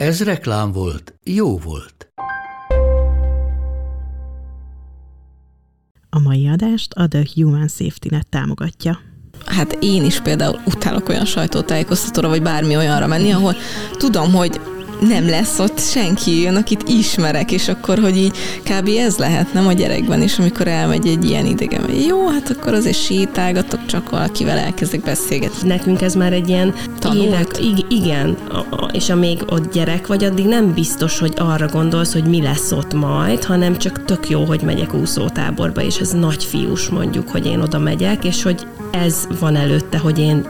Ez reklám volt, jó volt. A mai adást a The Human Safety Net támogatja. Hát én is például utálok olyan sajtótájékoztatóra, vagy bármi olyanra menni, ahol tudom, hogy nem lesz ott senki jön, akit ismerek, és akkor, hogy így kb. ez lehet, nem a gyerekben is, amikor elmegy egy ilyen idegen, hogy jó, hát akkor azért sétálgatok, csak valakivel elkezdek beszélgetni. Nekünk ez már egy ilyen Tanult. évek, ig- igen, és amíg ott gyerek vagy, addig nem biztos, hogy arra gondolsz, hogy mi lesz ott majd, hanem csak tök jó, hogy megyek úszótáborba, és ez nagy fiús mondjuk, hogy én oda megyek, és hogy ez van előtte, hogy én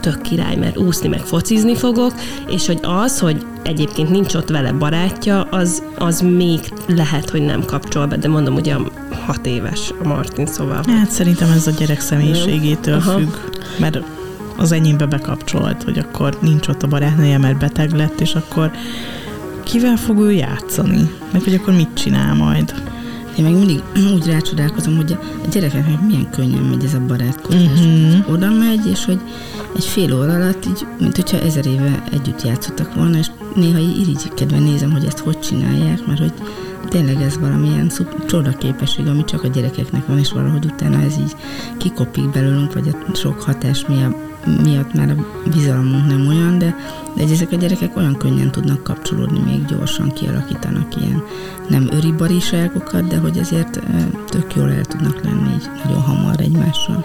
tök király, mert úszni meg focizni fogok, és hogy az, hogy egyébként nincs ott vele barátja, az, az még lehet, hogy nem kapcsol be, de mondom, ugye hat éves a Martin, szóval. Hát szerintem ez a gyerek személyiségétől Aha. függ, mert az enyémbe bekapcsolt, hogy akkor nincs ott a barátnője, mert beteg lett, és akkor kivel fog ő játszani? Meg hogy akkor mit csinál majd? Én meg mindig úgy rácsodálkozom, hogy a gyerekeknek milyen könnyen megy ez a barátkozás. Uh-huh. Oda megy, és hogy egy fél óra alatt, így, mint hogyha ezer éve együtt játszottak volna, és néha így irigykedve nézem, hogy ezt hogy csinálják, mert hogy tényleg ez valamilyen szup, csoda képesség, ami csak a gyerekeknek van, és valahogy utána ez így kikopik belőlünk, vagy a sok hatás miatt, miatt már a bizalmunk nem olyan, de, de ezek a gyerekek olyan könnyen tudnak kapcsolódni, még gyorsan kialakítanak ilyen nem öribariságokat, de hogy azért ö, tök jól el tudnak lenni így nagyon hamar egymással.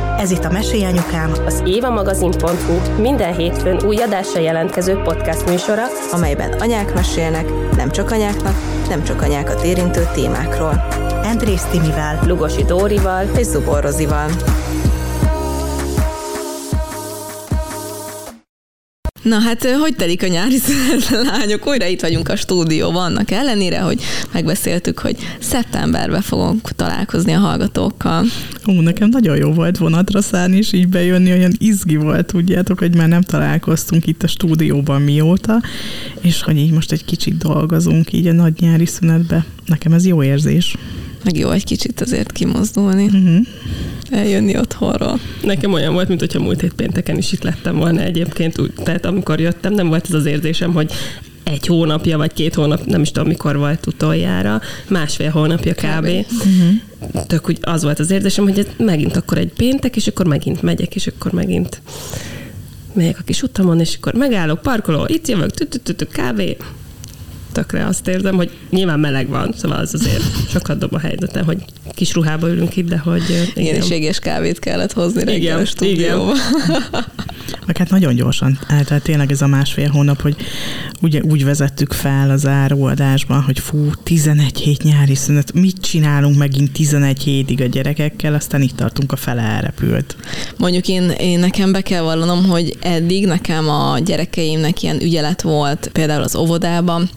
Ez itt a Mesélyanyukám. Az évamagazin.hu minden hétfőn új adásra jelentkező podcast műsora, amelyben anyák mesélnek, nem csak anyáknak, nem csak anyákat érintő témákról. Andrész Timivel. Lugosi Dórival, És Zubor Rozival. Na hát, hogy telik a nyári szünet, lányok? Újra itt vagyunk a stúdióban, annak ellenére, hogy megbeszéltük, hogy szeptemberben fogunk találkozni a hallgatókkal. Ó, nekem nagyon jó volt vonatra szállni, és így bejönni, olyan izgi volt, tudjátok, hogy már nem találkoztunk itt a stúdióban mióta, és hogy így most egy kicsit dolgozunk így a nagy nyári szünetbe. Nekem ez jó érzés. Meg jó egy kicsit azért kimozdulni, Uh-huh. eljönni otthonról. Nekem olyan volt, mint hogyha múlt hét pénteken is itt lettem volna egyébként, úgy, tehát amikor jöttem, nem volt ez az érzésem, hogy egy hónapja, vagy két hónap, nem is tudom, mikor volt utoljára, másfél hónapja kb. Uh-huh. Tök úgy az volt az érzésem, hogy ez megint akkor egy péntek, és akkor megint megyek, és akkor megint megyek a kis utamon, és akkor megállok, parkoló, itt jövök, tü-tü-tü-tü, kávé. Tökre azt érzem, hogy nyilván meleg van, szóval az azért sokat dob a helyzeten, hogy kis ruhába ülünk itt, de hogy ö, Igen, és égés kávét kellett hozni reggel Igen, a stúdióba. Meg hát nagyon gyorsan eltelt tényleg ez a másfél hónap, hogy ugye úgy vezettük fel az áróadásban, hogy fú, 11 hét nyári szünet, mit csinálunk megint 11 hétig a gyerekekkel, aztán itt tartunk a fele elrepült. Mondjuk én, én nekem be kell vallanom, hogy eddig nekem a gyerekeimnek ilyen ügyelet volt, például az óvodában,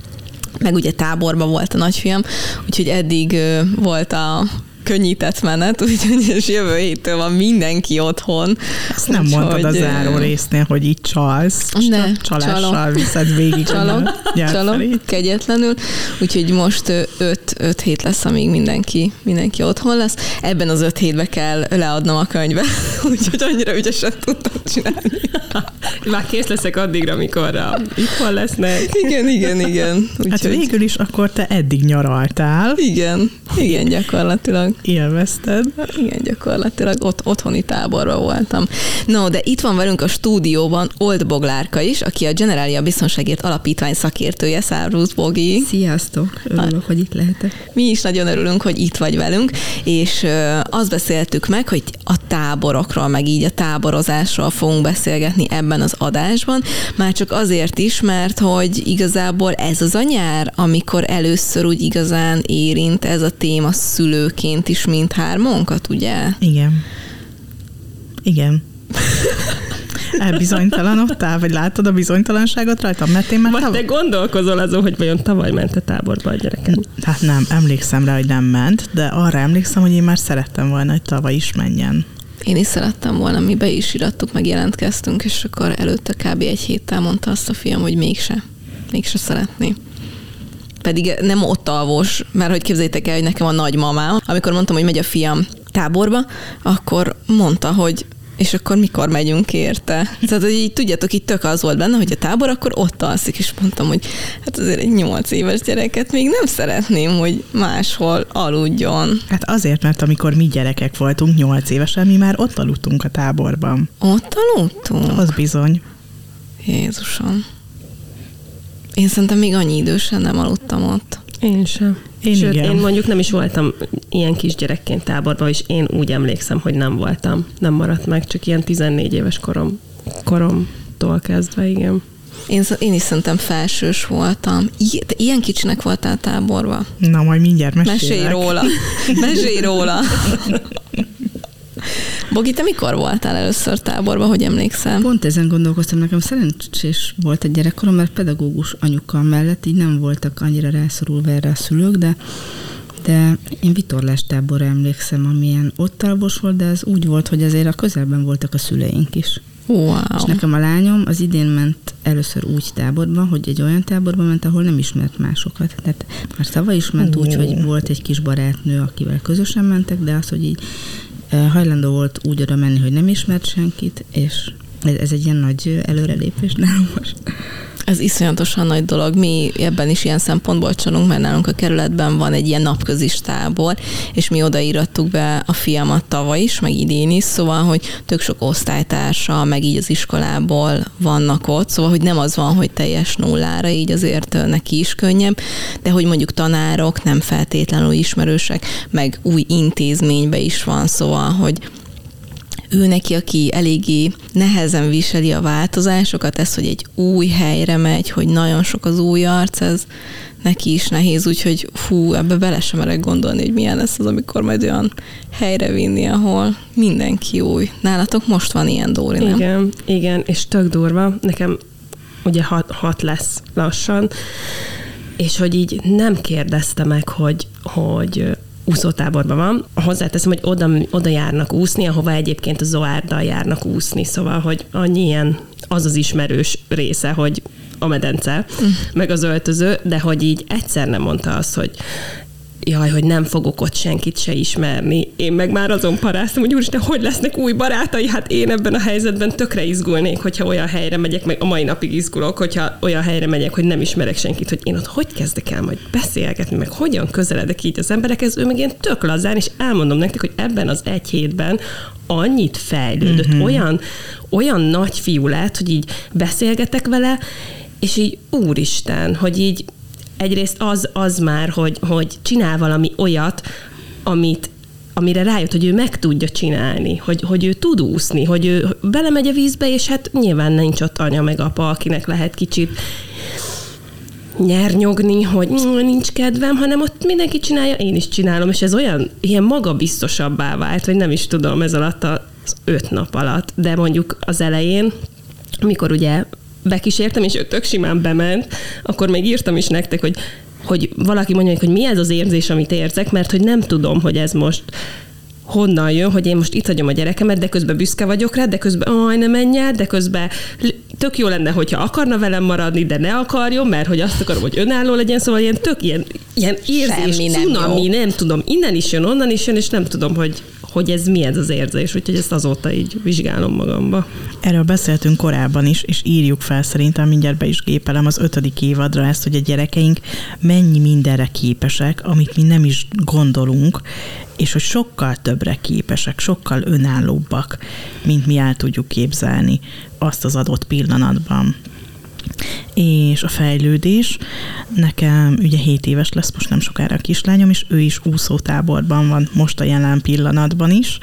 meg ugye táborban volt a nagyfiam, úgyhogy eddig volt a könnyített menet, úgyhogy és jövő héttől van mindenki otthon. Ezt nem Úgyhogy, mondtad az ö, záró résznél, hogy itt csalsz, Ne, a csalással csalok. viszed végig Csalok, a csalok, kegyetlenül, úgyhogy most öt, öt hét lesz, amíg mindenki, mindenki otthon lesz. Ebben az öt hétbe kell leadnom a könyvet, úgyhogy annyira ügyesen tudtam csinálni. Már kész leszek addigra, amikor a itthon lesznek. Igen, igen, igen. Hát végül is akkor te eddig nyaraltál, Igen, igen, gyakorlatilag. Élvezted. igen, gyakorlatilag ott, otthoni táborban voltam. No, de itt van velünk a stúdióban Old Boglárka is, aki a Generalia Biztonságért Alapítvány szakértője, Szárvusz Bogi. Sziasztok, örülök, hogy itt lehetek. Mi is nagyon örülünk, hogy itt vagy velünk, és azt beszéltük meg, hogy a táborokról, meg így a táborozásról fogunk beszélgetni ebben az adásban, már csak azért is, mert hogy igazából ez az a nyár, amikor először úgy igazán érint ez a téma szülőként is mindhármunkat, ugye? Igen. Igen. Elbizonytalanodtál, vagy látod a bizonytalanságot rajtam? Mert én már Vagy tav- te gondolkozol azon, hogy vajon tavaly ment a táborba a gyerekem? Hát nem, emlékszem rá, hogy nem ment, de arra emlékszem, hogy én már szerettem volna, hogy tavaly is menjen. Én is szerettem volna, mi be is irattuk, meg jelentkeztünk, és akkor előtte kb. egy héttel mondta azt a fiam, hogy mégse, mégse szeretné. Pedig nem ott alvos, mert hogy képzeljétek el, hogy nekem a nagymamám, amikor mondtam, hogy megy a fiam táborba, akkor mondta, hogy és akkor mikor megyünk érte? Tehát, hogy így tudjátok, így tök az volt benne, hogy a tábor akkor ott alszik, és mondtam, hogy hát azért egy nyolc éves gyereket még nem szeretném, hogy máshol aludjon. Hát azért, mert amikor mi gyerekek voltunk, nyolc évesen, mi már ott aludtunk a táborban. Ott aludtunk? Az bizony. Jézusom. Én szerintem még annyi idősen nem aludtam ott. Én sem. Én Sőt, igen. én mondjuk nem is voltam ilyen kisgyerekként táborban, és én úgy emlékszem, hogy nem voltam. Nem maradt meg, csak ilyen 14 éves korom, koromtól kezdve, igen. Én, én is szerintem felsős voltam. I- te ilyen kicsinek voltál táborba? Na, majd mindjárt mesélek. Mesélj róla. Mesélj róla. Bogi, te mikor voltál először táborba, hogy emlékszel? Pont ezen gondolkoztam, nekem szerencsés volt egy gyerekkorom, mert pedagógus anyukkal mellett így nem voltak annyira rászorulva erre a szülők, de de én vitorlás táborra emlékszem, amilyen ott alvos volt, de az úgy volt, hogy azért a közelben voltak a szüleink is. Wow. És nekem a lányom az idén ment először úgy táborba, hogy egy olyan táborba ment, ahol nem ismert másokat. Tehát már tavaly is ment úgy, hogy volt egy kis barátnő, akivel közösen mentek, de az, hogy így hajlandó volt úgy oda menni, hogy nem ismert senkit, és ez, egy ilyen nagy előrelépés nálam most. Ez iszonyatosan nagy dolog. Mi ebben is ilyen szempontból csalunk, mert nálunk a kerületben van egy ilyen napközis tábor, és mi odaírattuk be a fiamat tavaly is, meg idén is, szóval, hogy tök sok osztálytársa, meg így az iskolából vannak ott, szóval, hogy nem az van, hogy teljes nullára, így azért neki is könnyebb, de hogy mondjuk tanárok nem feltétlenül ismerősek, meg új intézménybe is van, szóval, hogy ő neki, aki eléggé nehezen viseli a változásokat, ez, hogy egy új helyre megy, hogy nagyon sok az új arc, ez neki is nehéz, úgyhogy fú, ebbe bele sem merek gondolni, hogy milyen lesz az, amikor majd olyan helyre vinni, ahol mindenki új. Nálatok most van ilyen, Dóri, nem? Igen, igen, és tök durva. Nekem ugye hat, hat lesz lassan, és hogy így nem kérdezte meg, hogy, hogy úszótáborban van. Hozzáteszem, hogy oda, oda járnak úszni, ahova egyébként a zoárddal járnak úszni, szóval, hogy annyi ilyen az az ismerős része, hogy a medence, mm. meg az öltöző, de hogy így egyszer nem mondta azt, hogy jaj, hogy nem fogok ott senkit se ismerni. Én meg már azon paráztam, hogy úristen, hogy lesznek új barátai? Hát én ebben a helyzetben tökre izgulnék, hogyha olyan helyre megyek, meg a mai napig izgulok, hogyha olyan helyre megyek, hogy nem ismerek senkit, hogy én ott hogy kezdek el majd beszélgetni, meg hogyan közeledek így az emberekhez, ő meg ilyen tök lazán, és elmondom nektek, hogy ebben az egy hétben annyit fejlődött, mm-hmm. olyan, olyan nagy fiú lett, hogy így beszélgetek vele, és így úristen, hogy így egyrészt az, az már, hogy, hogy csinál valami olyat, amit amire rájött, hogy ő meg tudja csinálni, hogy, hogy ő tud úszni, hogy ő belemegy a vízbe, és hát nyilván nincs ott anya meg apa, akinek lehet kicsit nyernyogni, hogy "Mm, nincs kedvem, hanem ott mindenki csinálja, én is csinálom, és ez olyan ilyen magabiztosabbá vált, hogy nem is tudom ez alatt az öt nap alatt, de mondjuk az elején, mikor ugye bekísértem, és ő tök simán bement, akkor még írtam is nektek, hogy, hogy valaki mondja, hogy mi ez az érzés, amit érzek, mert hogy nem tudom, hogy ez most honnan jön, hogy én most itt hagyom a gyerekemet, de közben büszke vagyok rá, de közben aj, ne menj el, de közben tök jó lenne, hogyha akarna velem maradni, de ne akarjon, mert hogy azt akarom, hogy önálló legyen, szóval ilyen tök ilyen, ilyen érzés, Semmi nem cunami, jó. nem tudom, innen is jön, onnan is jön, és nem tudom, hogy hogy ez mi ez az érzés, úgyhogy ezt azóta így vizsgálom magamba. Erről beszéltünk korábban is, és írjuk fel szerintem, mindjárt be is gépelem az ötödik évadra ezt, hogy a gyerekeink mennyi mindenre képesek, amit mi nem is gondolunk, és hogy sokkal többre képesek, sokkal önállóbbak, mint mi el tudjuk képzelni azt az adott pillanatban és a fejlődés. Nekem ugye 7 éves lesz most nem sokára a kislányom, és ő is úszótáborban van most a jelen pillanatban is.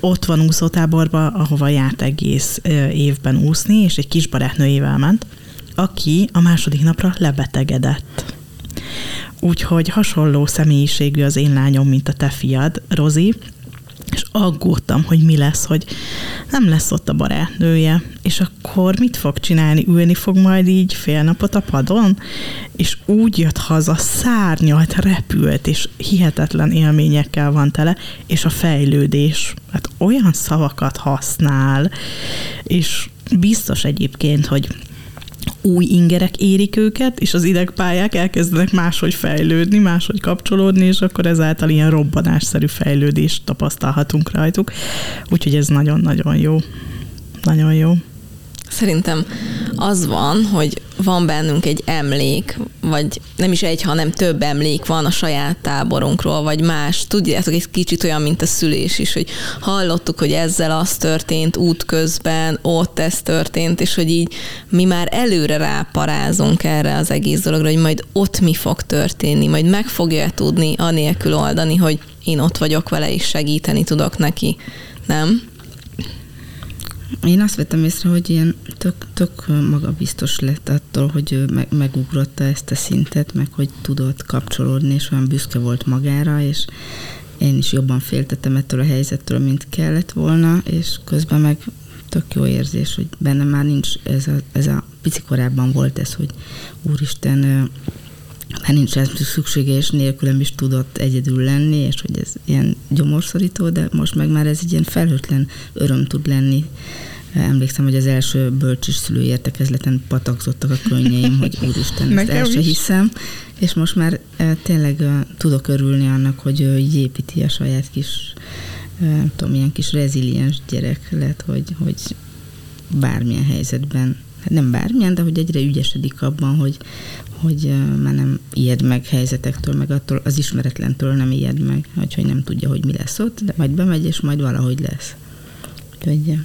Ott van úszótáborban, ahova járt egész évben úszni, és egy kis barátnőjével ment, aki a második napra lebetegedett. Úgyhogy hasonló személyiségű az én lányom, mint a te fiad, Rozi, és aggódtam, hogy mi lesz, hogy nem lesz ott a barátnője, és akkor mit fog csinálni? Ülni fog majd így fél napot a padon? És úgy jött haza, szárnyalt, repült, és hihetetlen élményekkel van tele, és a fejlődés, hát olyan szavakat használ, és biztos egyébként, hogy új ingerek érik őket, és az idegpályák elkezdenek máshogy fejlődni, máshogy kapcsolódni, és akkor ezáltal ilyen robbanásszerű fejlődést tapasztalhatunk rajtuk. Úgyhogy ez nagyon-nagyon jó. Nagyon jó. Szerintem az van, hogy van bennünk egy emlék, vagy nem is egy, hanem több emlék van a saját táborunkról, vagy más. Tudjátok, egy kicsit olyan, mint a szülés is, hogy hallottuk, hogy ezzel az történt útközben, ott ez történt, és hogy így mi már előre ráparázunk erre az egész dologra, hogy majd ott mi fog történni, majd meg fogja tudni anélkül oldani, hogy én ott vagyok vele, és segíteni tudok neki. Nem? Én azt vettem észre, hogy ilyen tök, tök magabiztos lett attól, hogy ő meg, megugrotta ezt a szintet, meg hogy tudott kapcsolódni, és olyan büszke volt magára, és én is jobban féltettem ettől a helyzettől, mint kellett volna, és közben meg tök jó érzés, hogy bennem már nincs ez a, ez a pici korábban volt ez, hogy úristen, már nincs ez szüksége, és nélkülem is tudott egyedül lenni, és hogy ez ilyen gyomorszorító, de most meg már ez egy ilyen felhőtlen öröm tud lenni. Emlékszem, hogy az első bölcsis szülő értekezleten patakzottak a könnyeim, hogy úristen, ezt el se hiszem, és most már tényleg tudok örülni annak, hogy ő építi a saját kis, nem tudom, ilyen kis reziliens gyerek lett, hogy, hogy bármilyen helyzetben hát nem bármilyen, de hogy egyre ügyesedik abban, hogy, hogy már nem ijed meg helyzetektől, meg attól az ismeretlentől nem ijed meg, hogy, nem tudja, hogy mi lesz ott, de majd bemegy, és majd valahogy lesz. Úgyhogy,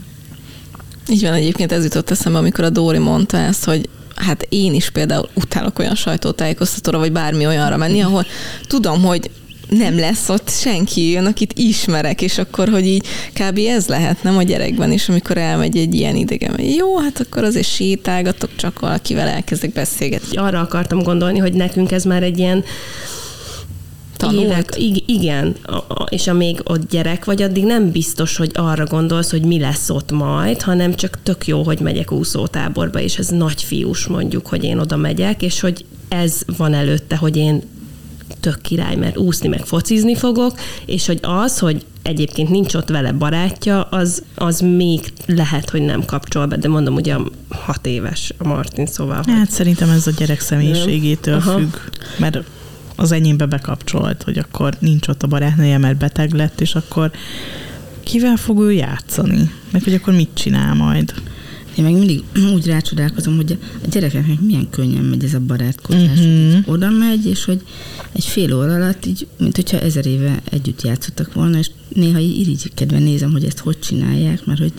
így van, egyébként ez jutott eszembe, amikor a Dóri mondta ezt, hogy hát én is például utálok olyan sajtótájékoztatóra, vagy bármi olyanra menni, ahol tudom, hogy nem lesz ott senki, jön, akit ismerek, és akkor, hogy így kb. ez lehet, nem a gyerekben is, amikor elmegy egy ilyen idegen. Jó, hát akkor azért sétálgatok, csak valakivel elkezdek beszélgetni. Arra akartam gondolni, hogy nekünk ez már egy ilyen Tanult. Évek, igen, és amíg ott gyerek vagy, addig nem biztos, hogy arra gondolsz, hogy mi lesz ott majd, hanem csak tök jó, hogy megyek úszótáborba, és ez nagy fiús mondjuk, hogy én oda megyek, és hogy ez van előtte, hogy én tök király, mert úszni meg focizni fogok, és hogy az, hogy egyébként nincs ott vele barátja, az, az még lehet, hogy nem kapcsol be, de mondom, ugye hat éves a Martin, szóval. Hát hogy... szerintem ez a gyerek személyiségétől függ, mert az enyémbe bekapcsolt, hogy akkor nincs ott a barátnője, mert beteg lett, és akkor kivel fog ő játszani? Meg hogy akkor mit csinál majd? Én meg mindig úgy rácsodálkozom, hogy a gyerekeknek milyen könnyen megy ez a barátkozás. Mhm. Uh-huh. Oda megy, és hogy egy fél óra alatt így, mint hogyha ezer éve együtt játszottak volna, és néha így irigykedve nézem, hogy ezt hogy csinálják, mert hogy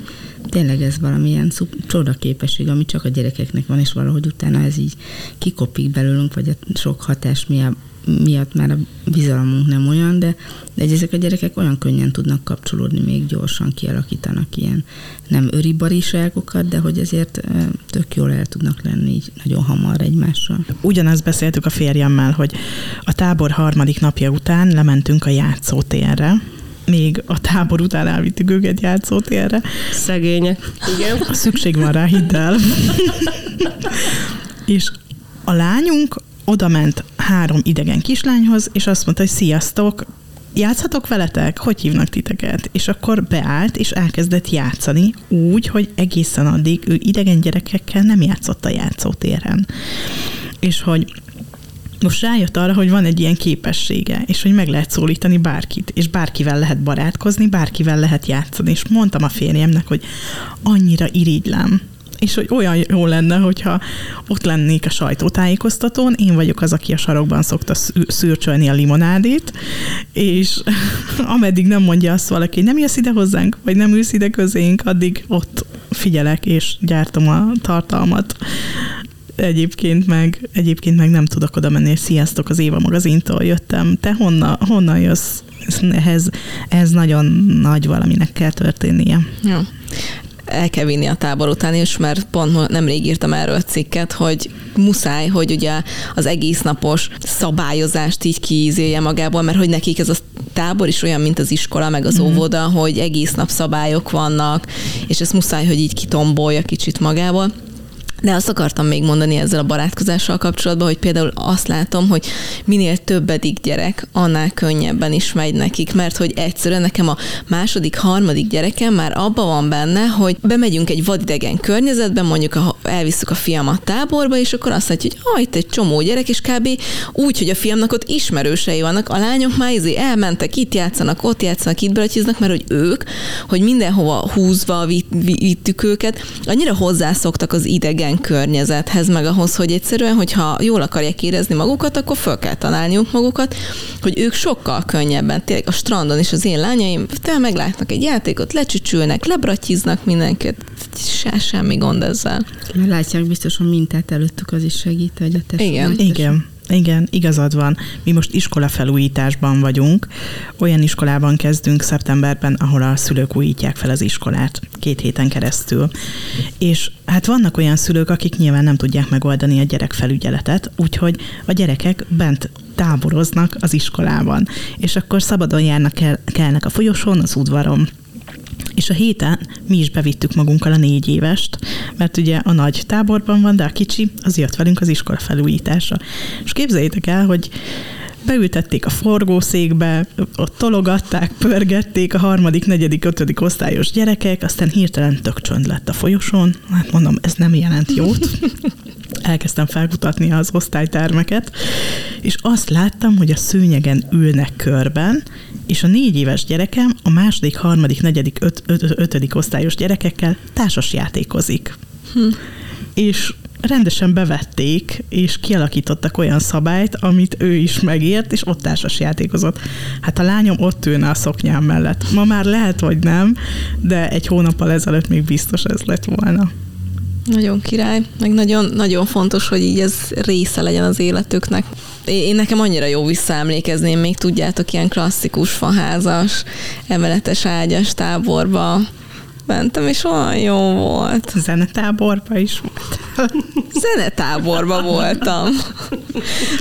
tényleg ez valamilyen szup, csoda képesség, ami csak a gyerekeknek van, és valahogy utána ez így kikopik belőlünk, vagy a sok hatás miatt, miatt már a bizalmunk nem olyan, de, de ezek a gyerekek olyan könnyen tudnak kapcsolódni, még gyorsan kialakítanak ilyen nem öribariságokat, de hogy ezért tök jól el tudnak lenni így nagyon hamar egymással. Ugyanezt beszéltük a férjemmel, hogy a tábor harmadik napja után lementünk a játszótérre, még a tábor után elvittük őket játszótérre. Szegények. Igen. Szükség van rá, hidd el. és a lányunk oda ment három idegen kislányhoz, és azt mondta, hogy sziasztok, játszhatok veletek? Hogy hívnak titeket? És akkor beállt, és elkezdett játszani úgy, hogy egészen addig ő idegen gyerekekkel nem játszott a játszótéren. És hogy most rájött arra, hogy van egy ilyen képessége, és hogy meg lehet szólítani bárkit, és bárkivel lehet barátkozni, bárkivel lehet játszani. És mondtam a férjemnek, hogy annyira irigylem, és hogy olyan jó lenne, hogyha ott lennék a sajtótájékoztatón, én vagyok az, aki a sarokban szokta szürcsölni a limonádét, és ameddig nem mondja azt valaki, hogy nem jössz ide hozzánk, vagy nem ülsz ide közénk, addig ott figyelek, és gyártom a tartalmat egyébként meg, egyébként meg nem tudok oda menni, sziasztok, az Éva magazintól jöttem. Te honnan, honnan jössz? Ehhez, ez nagyon nagy valaminek kell történnie. Ja el kell vinni a tábor után is, mert pont nemrég írtam erről cikket, hogy muszáj, hogy ugye az egész napos szabályozást így kiízélje magából, mert hogy nekik ez a tábor is olyan, mint az iskola, meg az mm. óvoda, hogy egész nap szabályok vannak, és ezt muszáj, hogy így kitombolja kicsit magából. De azt akartam még mondani ezzel a barátkozással kapcsolatban, hogy például azt látom, hogy minél többedik gyerek, annál könnyebben is megy nekik, mert hogy egyszerűen nekem a második, harmadik gyerekem már abban van benne, hogy bemegyünk egy vadidegen környezetben, mondjuk a, elviszük a fiamat táborba, és akkor azt látja, hogy ah, egy csomó gyerek, és kb. úgy, hogy a fiamnak ott ismerősei vannak, a lányok már izé elmentek, itt játszanak, ott játszanak, itt bratyiznak, mert hogy ők, hogy mindenhova húzva vittük őket, annyira hozzászoktak az idegen idegen környezethez, meg ahhoz, hogy egyszerűen, hogyha jól akarják érezni magukat, akkor föl kell találniuk magukat, hogy ők sokkal könnyebben, tényleg a strandon is az én lányaim, te meglátnak egy játékot, lecsücsülnek, lebrattyiznak mindenkit, se, semmi gond ezzel. Látják biztos, hogy mintát előttük az is segít, hogy a testvér. Igen. Igen. Igen, igazad van. Mi most iskola felújításban vagyunk. Olyan iskolában kezdünk szeptemberben, ahol a szülők újítják fel az iskolát két héten keresztül. És hát vannak olyan szülők, akik nyilván nem tudják megoldani a gyerek felügyeletet, úgyhogy a gyerekek bent táboroznak az iskolában. És akkor szabadon járnak el, kellnek a folyosón, az udvaron és a héten mi is bevittük magunkkal a négy évest, mert ugye a nagy táborban van, de a kicsi az jött velünk az iskola felújításra. És képzeljétek el, hogy beültették a forgószékbe, ott tologatták, pörgették a harmadik, negyedik, ötödik osztályos gyerekek, aztán hirtelen tök csönd lett a folyosón. Hát mondom, ez nem jelent jót. Elkezdtem felkutatni az osztálytermeket, és azt láttam, hogy a szőnyegen ülnek körben, és a négy éves gyerekem a második, harmadik, negyedik, öt, öt, ötödik osztályos gyerekekkel társas játékozik. Hm. És rendesen bevették, és kialakítottak olyan szabályt, amit ő is megért, és ott társas játékozott. Hát a lányom ott ülne a szoknyám mellett. Ma már lehet, hogy nem, de egy hónappal ezelőtt még biztos ez lett volna. Nagyon király, meg nagyon, nagyon fontos, hogy így ez része legyen az életüknek. Én nekem annyira jó visszaemlékezni, még tudjátok, ilyen klasszikus faházas, emeletes ágyas táborba mentem, és olyan jó volt. Zenetáborba is volt. Zenetáborba voltam.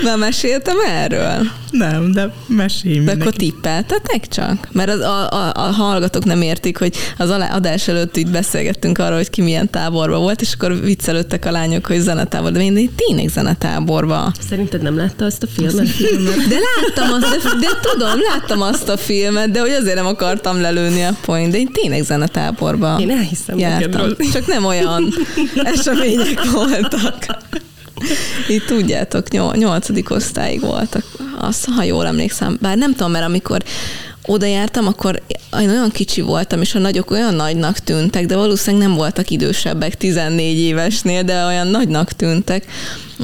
Már meséltem erről? Nem, de mesélj De akkor tippeltetek csak? Mert az, a, a, a hallgatók nem értik, hogy az adás előtt így beszélgettünk arról, hogy ki milyen táborba volt, és akkor viccelődtek a lányok, hogy zenetábor, de én tényleg zenetáborba. Szerinted nem látta azt a filmet? De láttam azt, de, de tudom, láttam azt a filmet, de hogy azért nem akartam lelőni a point, de én tényleg zenetáborba Én elhiszem jártam. Csak nem olyan események voltak. Így tudjátok, nyolcadik osztályig voltak, azt, ha jól emlékszem. Bár nem tudom, mert amikor oda jártam, akkor én olyan kicsi voltam, és a nagyok olyan nagynak tűntek, de valószínűleg nem voltak idősebbek 14 évesnél, de olyan nagynak tűntek.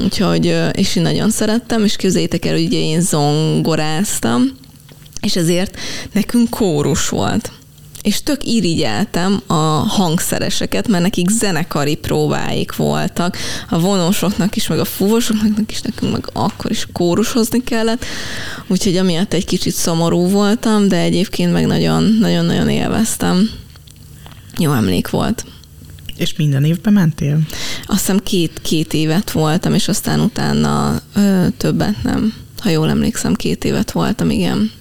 Úgyhogy, és én nagyon szerettem, és képzeljétek el, hogy ugye én zongoráztam, és ezért nekünk kórus volt és tök irigyeltem a hangszereseket, mert nekik zenekari próbáik voltak, a vonósoknak is, meg a fúvósoknak is, nekünk meg akkor is kórushozni kellett, úgyhogy amiatt egy kicsit szomorú voltam, de egyébként meg nagyon-nagyon élveztem. Jó emlék volt. És minden évben mentél? Azt hiszem két, két évet voltam, és aztán utána ö, többet nem. Ha jól emlékszem, két évet voltam, igen.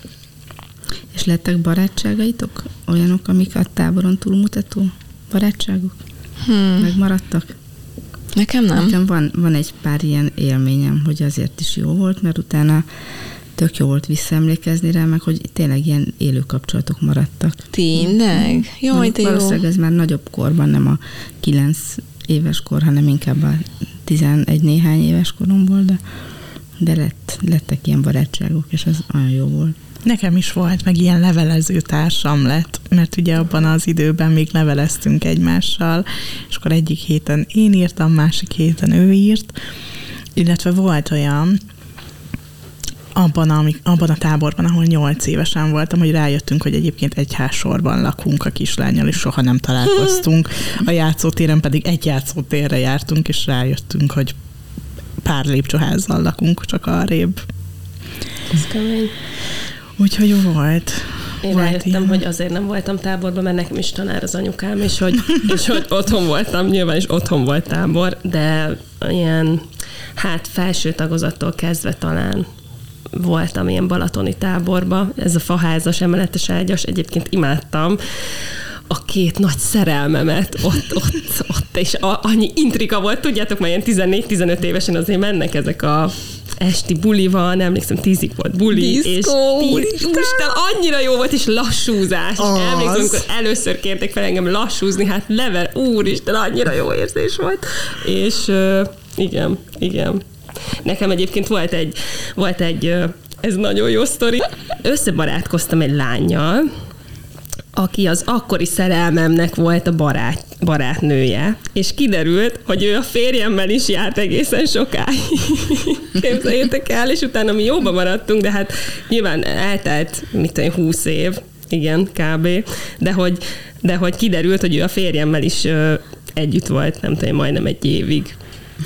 És lettek barátságaitok? Olyanok, amik a táboron túlmutató barátságok? Hmm. Megmaradtak? Nekem nem. Nekem van, van egy pár ilyen élményem, hogy azért is jó volt, mert utána tök jó volt visszaemlékezni rá, meg hogy tényleg ilyen élő kapcsolatok maradtak. Tényleg? Jaj, de jó. Valószínűleg ez már nagyobb korban, nem a kilenc éves kor, hanem inkább a tizenegy néhány éves koromból, de de lett, lettek ilyen barátságok, és ez olyan jó volt. Nekem is volt, meg ilyen levelező társam lett, mert ugye abban az időben még leveleztünk egymással, és akkor egyik héten én írtam, másik héten ő írt, illetve volt olyan, abban a, abban a táborban, ahol nyolc évesen voltam, hogy rájöttünk, hogy egyébként egy házsorban lakunk a kislányjal, és soha nem találkoztunk. A játszótéren pedig egy játszótérre jártunk, és rájöttünk, hogy pár lépcsőházzal lakunk, csak arrébb. Ez kemény. Úgyhogy volt. Én volt rájöttem, ilyen. hogy azért nem voltam táborban, mert nekem is tanár az anyukám, és hogy, és hogy otthon voltam, nyilván is otthon volt tábor, de ilyen, hát felső tagozattól kezdve talán voltam ilyen balatoni táborba, ez a faházas, emeletes ágyas, egyébként imádtam, a két nagy szerelmemet ott, ott, ott, és a, annyi intrika volt, tudjátok, már ilyen 14-15 évesen azért mennek ezek a esti buli van, emlékszem, tízig volt buli, Diszkó, és úristen! Úristen, annyira jó volt, és lassúzás. Az. Emlékszem, amikor először kértek fel engem lassúzni, hát level, úristen, annyira jó érzés volt. És uh, igen, igen. Nekem egyébként volt egy, volt egy, uh, ez nagyon jó sztori. Összebarátkoztam egy lányjal, aki az akkori szerelmemnek volt a barát, barátnője, és kiderült, hogy ő a férjemmel is járt egészen sokáig. Képzeljétek el, és utána mi jóba maradtunk, de hát nyilván eltelt, mit tudom, 20 év, igen, kb. De hogy, de hogy kiderült, hogy ő a férjemmel is ö, együtt volt, nem tudom, majdnem egy évig.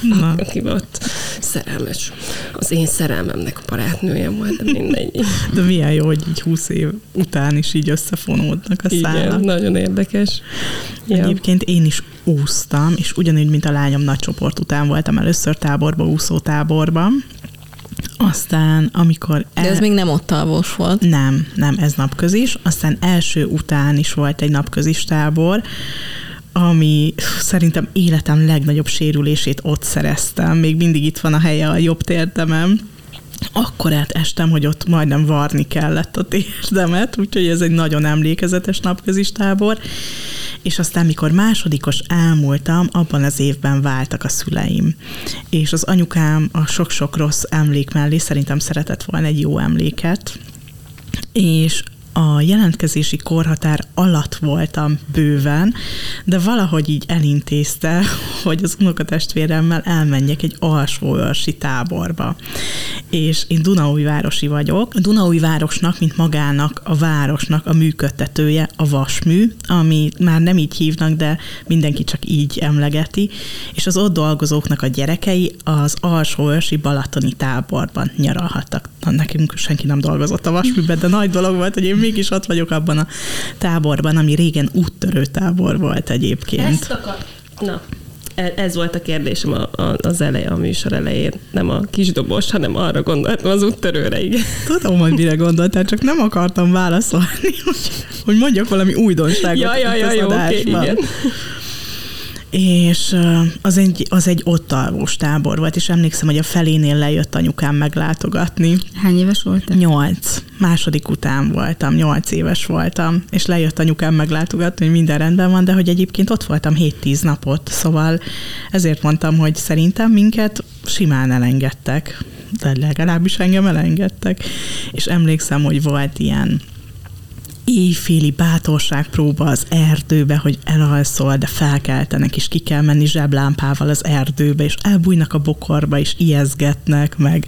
Na. Aki ott szerelmes. Az én szerelmemnek a barátnője volt, de mindegy. De milyen jó, hogy így 20 év után is így összefonódnak a Igen, szálak. nagyon érdekes. Ja. Egyébként én is úsztam, és ugyanúgy, mint a lányom nagy csoport után voltam először táborba, úszótáborban. Aztán, amikor... De ez még nem ott alvós volt. Nem, nem, ez napközis. Aztán első után is volt egy napközis tábor, ami szerintem életem legnagyobb sérülését ott szereztem. Még mindig itt van a helye a jobb térdemem. Akkor estem, hogy ott majdnem varni kellett a térdemet, úgyhogy ez egy nagyon emlékezetes napközis tábor. És aztán, mikor másodikos elmúltam, abban az évben váltak a szüleim. És az anyukám a sok-sok rossz emlék mellé szerintem szeretett volna egy jó emléket, és a jelentkezési korhatár alatt voltam bőven, de valahogy így elintézte, hogy az unokatestvéremmel elmenjek egy alsóörsi táborba. És én Dunaújvárosi vagyok. A Dunaújvárosnak, mint magának, a városnak a működtetője a Vasmű, ami már nem így hívnak, de mindenki csak így emlegeti, és az ott dolgozóknak a gyerekei az alsóörsi balatoni táborban nyaralhattak. Na, nekünk senki nem dolgozott a Vasműben, de nagy dolog volt, hogy én mégis ott vagyok abban a táborban, ami régen úttörő tábor volt egyébként. Ezt akar... Na, e- ez volt a kérdésem a, a, az eleje, a műsor elején. Nem a kisdobos, hanem arra gondoltam az úttörőre, igen. Tudom, hogy mire gondoltál, csak nem akartam válaszolni, hogy, hogy mondjak valami újdonságot. Ja, ja, ja, jó, oké, igen. És az egy, az egy ott alvós tábor volt, és emlékszem, hogy a felénél lejött anyukám meglátogatni. Hány éves voltál? Nyolc. Második után voltam, nyolc éves voltam, és lejött anyukám meglátogatni, hogy minden rendben van, de hogy egyébként ott voltam 7-10 napot, szóval ezért mondtam, hogy szerintem minket simán elengedtek, de legalábbis engem elengedtek. És emlékszem, hogy volt ilyen éjféli bátorságpróba az erdőbe, hogy elalszol, de felkeltenek, és ki kell menni zseblámpával az erdőbe, és elbújnak a bokorba, és ijeszgetnek, meg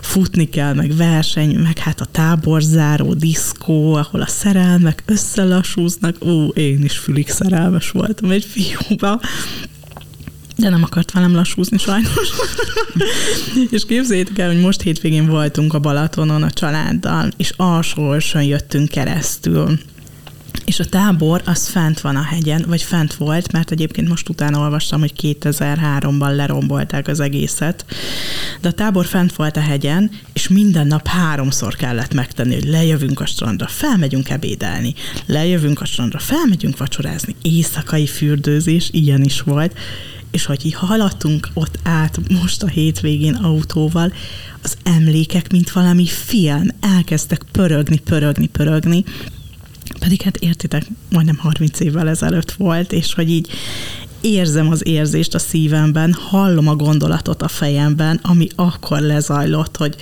futni kell, meg verseny, meg hát a táborzáró, diszkó, ahol a szerelmek összelassúznak. Ó, én is fülig szerelmes voltam egy fiúba, de nem akart velem lassúzni sajnos. és képzeljétek el, hogy most hétvégén voltunk a Balatonon a családdal, és alsóorson jöttünk keresztül. És a tábor az fent van a hegyen, vagy fent volt, mert egyébként most utána olvastam, hogy 2003-ban lerombolták az egészet. De a tábor fent volt a hegyen, és minden nap háromszor kellett megtenni, hogy lejövünk a strandra, felmegyünk ebédelni, lejövünk a strandra, felmegyünk vacsorázni, éjszakai fürdőzés, ilyen is volt, és hogy haladtunk ott át most a hétvégén autóval, az emlékek, mint valami film, elkezdtek pörögni, pörögni, pörögni, pedig hát értitek, majdnem 30 évvel ezelőtt volt, és hogy így érzem az érzést a szívemben, hallom a gondolatot a fejemben, ami akkor lezajlott, hogy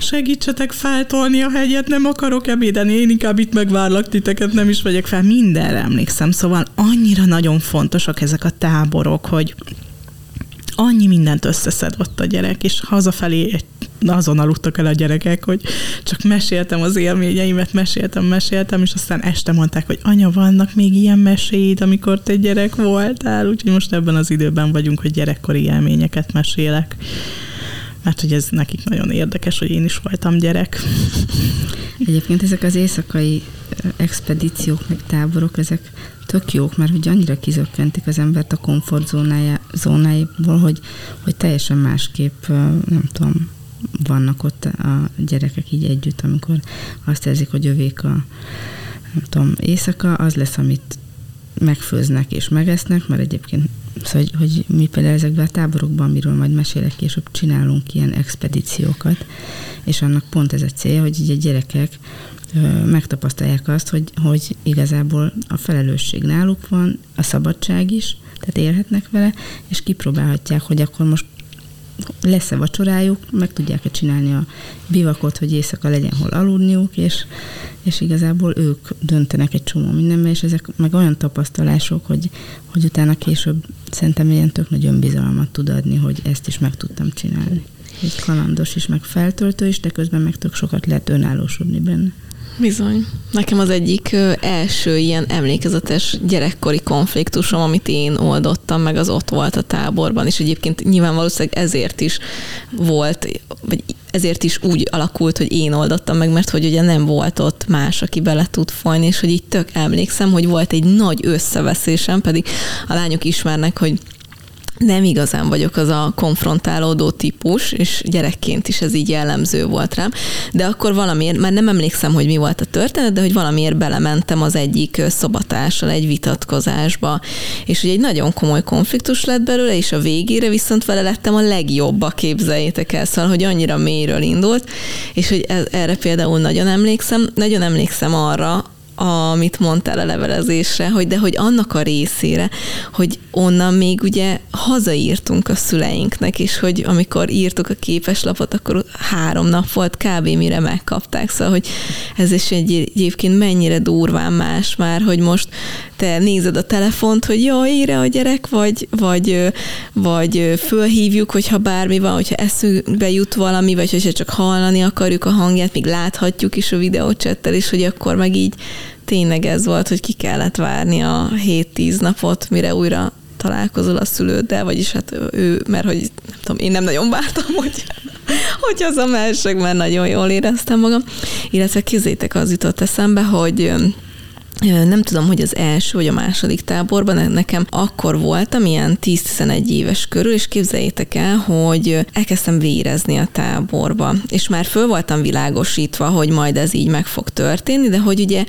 segítsetek feltolni a hegyet, nem akarok ebédeni, én inkább itt megvárlak titeket, nem is megyek fel. Mindenre emlékszem, szóval annyira nagyon fontosak ezek a táborok, hogy annyi mindent összeszed ott a gyerek, és hazafelé azon aludtak el a gyerekek, hogy csak meséltem az élményeimet, meséltem, meséltem, és aztán este mondták, hogy anya, vannak még ilyen meséid, amikor te gyerek voltál, úgyhogy most ebben az időben vagyunk, hogy gyerekkori élményeket mesélek mert hogy ez nekik nagyon érdekes, hogy én is voltam gyerek. Egyébként ezek az éjszakai expedíciók, meg táborok, ezek tök jók, mert hogy annyira kizökkentik az embert a komfortzónájából, hogy, hogy teljesen másképp, nem tudom, vannak ott a gyerekek így együtt, amikor azt érzik, hogy övék a nem tudom, éjszaka, az lesz, amit megfőznek és megesznek, mert egyébként szóval, hogy, hogy mi például ezekben a táborokban, amiről majd mesélek később, csinálunk ilyen expedíciókat, és annak pont ez a célja, hogy így a gyerekek megtapasztalják azt, hogy, hogy igazából a felelősség náluk van, a szabadság is, tehát élhetnek vele, és kipróbálhatják, hogy akkor most lesz-e vacsorájuk, meg tudják-e csinálni a bivakot, hogy éjszaka legyen hol aludniuk, és, és igazából ők döntenek egy csomó mindenben, és ezek meg olyan tapasztalások, hogy, hogy utána később szerintem ilyen tök nagy önbizalmat tud adni, hogy ezt is meg tudtam csinálni. Egy kalandos is, meg feltöltő is, de közben meg tök sokat lehet önállósodni benne. Bizony. Nekem az egyik első ilyen emlékezetes gyerekkori konfliktusom, amit én oldottam, meg az ott volt a táborban, és egyébként nyilván valószínűleg ezért is volt, vagy ezért is úgy alakult, hogy én oldottam meg, mert hogy ugye nem volt ott más, aki bele tud folyni, és hogy így tök emlékszem, hogy volt egy nagy összeveszésem, pedig a lányok ismernek, hogy nem igazán vagyok az a konfrontálódó típus, és gyerekként is ez így jellemző volt rám, de akkor valamiért, már nem emlékszem, hogy mi volt a történet, de hogy valamiért belementem az egyik szobatársal egy vitatkozásba, és hogy egy nagyon komoly konfliktus lett belőle, és a végére viszont vele lettem a legjobb, a képzeljétek el, szóval, hogy annyira mélyről indult, és hogy ez, erre például nagyon emlékszem, nagyon emlékszem arra, amit mondtál a levelezésre, hogy de hogy annak a részére, hogy onnan még ugye hazaírtunk a szüleinknek, és hogy amikor írtuk a képeslapot, akkor három nap volt kb. mire megkapták, szóval, hogy ez is egy, egyébként mennyire durván más már, hogy most te nézed a telefont, hogy jó, írja a gyerek, vagy, vagy, vagy fölhívjuk, hogyha bármi van, hogyha eszünkbe jut valami, vagy hogyha csak hallani akarjuk a hangját, még láthatjuk is a videócsettel is, hogy akkor meg így tényleg ez volt, hogy ki kellett várni a 7-10 napot, mire újra találkozol a szülőddel, vagyis hát ő, mert hogy nem tudom, én nem nagyon vártam, hogy, hogy az a másik, mert nagyon jól éreztem magam. Illetve kézzétek, az jutott eszembe, hogy nem tudom, hogy az első vagy a második táborban nekem akkor voltam, ilyen 10-11 éves körül, és képzeljétek el, hogy elkezdtem vérezni a táborba, és már föl voltam világosítva, hogy majd ez így meg fog történni, de hogy ugye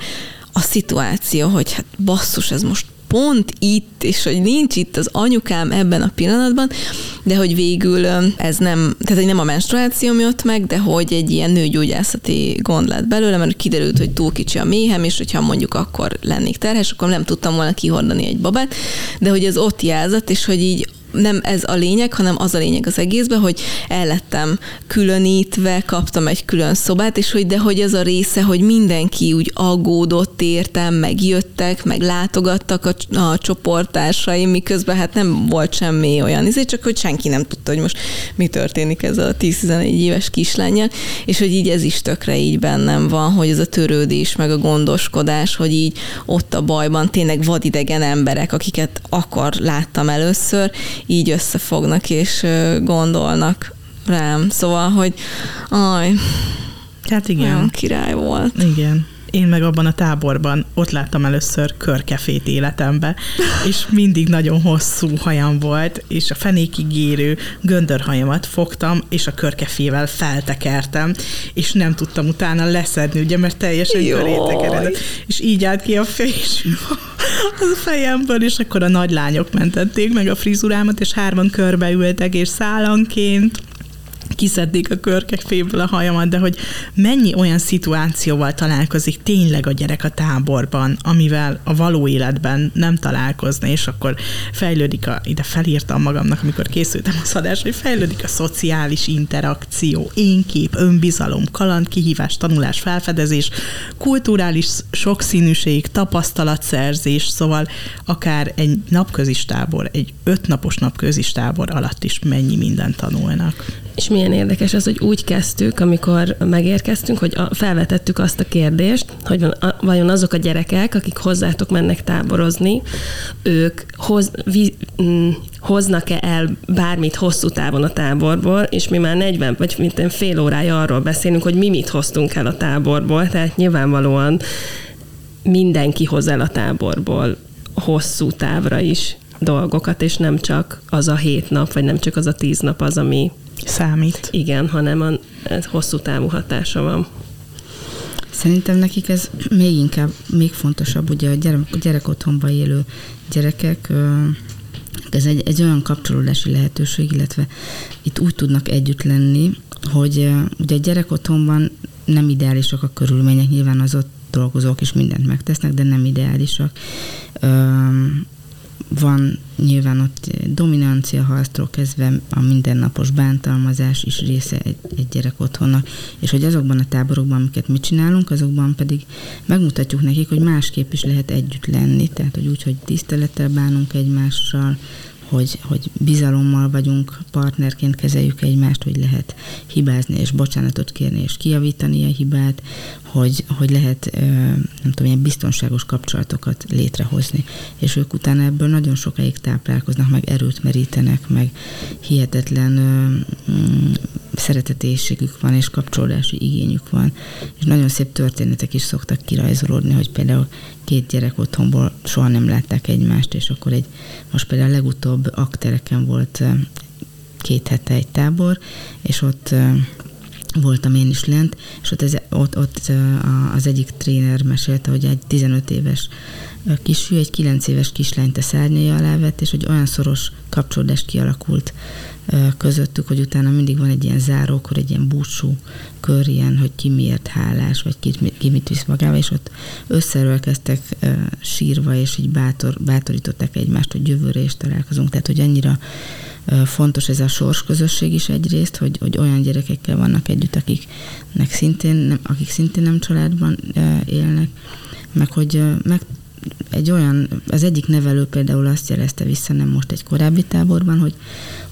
a szituáció, hogy hát basszus, ez most pont itt, és hogy nincs itt az anyukám ebben a pillanatban, de hogy végül ez nem, tehát hogy nem a menstruáció miatt meg, de hogy egy ilyen nőgyógyászati gond lett belőle, mert kiderült, hogy túl kicsi a méhem, és hogyha mondjuk akkor lennék terhes, akkor nem tudtam volna kihordani egy babát, de hogy ez ott jelzett, és hogy így nem ez a lényeg, hanem az a lényeg az egészben, hogy el lettem különítve, kaptam egy külön szobát, és hogy de hogy az a része, hogy mindenki úgy aggódott értem, meg jöttek, meg látogattak a, a csoporttársaim, miközben hát nem volt semmi olyan, ezért csak hogy senki nem tudta, hogy most mi történik ezzel a 10-11 éves kislányjal, és hogy így ez is tökre így bennem van, hogy ez a törődés, meg a gondoskodás, hogy így ott a bajban tényleg vadidegen emberek, akiket akkor láttam először, így összefognak és gondolnak rám. Szóval, hogy aj, hát igen. Olyan király volt. Igen. Én meg abban a táborban ott láttam először körkefét életembe, és mindig nagyon hosszú hajam volt, és a fenékig érő göndörhajamat fogtam, és a körkefével feltekertem, és nem tudtam utána leszedni, ugye, mert teljesen köré tekeredett. És így állt ki a fés az fejemből, és akkor a nagy lányok mentették meg a frizurámat, és hárman körbeültek, és szállanként kiszednék a körkek féből a hajamat, de hogy mennyi olyan szituációval találkozik tényleg a gyerek a táborban, amivel a való életben nem találkozna, és akkor fejlődik a, ide felírtam magamnak, amikor készültem a szadás, hogy fejlődik a szociális interakció, énkép, önbizalom, kaland, kihívás, tanulás, felfedezés, kulturális sokszínűség, tapasztalatszerzés, szóval akár egy napközistábor, egy ötnapos napközistábor alatt is mennyi mindent tanulnak. És milyen érdekes az, hogy úgy kezdtük, amikor megérkeztünk, hogy felvetettük azt a kérdést, hogy van, a, vajon azok a gyerekek, akik hozzátok mennek táborozni, ők hoz, vi, mm, hoznak-e el bármit hosszú távon a táborból, és mi már 40 vagy mint fél órája arról beszélünk, hogy mi mit hoztunk el a táborból, tehát nyilvánvalóan mindenki hoz el a táborból hosszú távra is dolgokat, és nem csak az a hét nap, vagy nem csak az a tíz nap az, ami számít. Igen, hanem a, ez hosszú távú hatása van. Szerintem nekik ez még inkább, még fontosabb, ugye a gyerek, gyerek otthonban élő gyerekek, ez egy, egy olyan kapcsolódási lehetőség, illetve itt úgy tudnak együtt lenni, hogy ugye a gyerek otthonban nem ideálisak a körülmények, nyilván az ott dolgozók is mindent megtesznek, de nem ideálisak van nyilván ott dominancia harctól kezdve a mindennapos bántalmazás is része egy, egy gyerek otthonnak, és hogy azokban a táborokban, amiket mi csinálunk, azokban pedig megmutatjuk nekik, hogy másképp is lehet együtt lenni, tehát hogy úgy, hogy tisztelettel bánunk egymással, hogy, hogy bizalommal vagyunk, partnerként kezeljük egymást, hogy lehet hibázni és bocsánatot kérni és kijavítani a hibát, hogy, hogy lehet, nem tudom, ilyen biztonságos kapcsolatokat létrehozni. És ők utána ebből nagyon sokáig táplálkoznak, meg erőt merítenek, meg hihetetlen szeretetésségük van, és kapcsolódási igényük van. És nagyon szép történetek is szoktak kirajzolódni, hogy például két gyerek otthonból soha nem látták egymást, és akkor egy, most például a legutóbb aktereken volt két hete egy tábor, és ott voltam én is lent, és ott, ez, ott, ott az egyik tréner mesélte, hogy egy 15 éves kisfiú egy 9 éves kislányt a szárnyai alá vett, és hogy olyan szoros kapcsolódás kialakult közöttük, hogy utána mindig van egy ilyen zárókor, egy ilyen búcsú kör, ilyen, hogy ki miért hálás, vagy ki, ki mit visz magával, és ott kezdtek sírva, és így bátor, bátorították egymást, hogy jövőre is találkozunk. Tehát, hogy annyira fontos ez a sorsközösség is egyrészt, hogy, hogy olyan gyerekekkel vannak együtt, akiknek szintén, nem, akik szintén nem családban élnek, meg hogy meg egy olyan, az egyik nevelő például azt jelezte vissza, nem most egy korábbi táborban, hogy,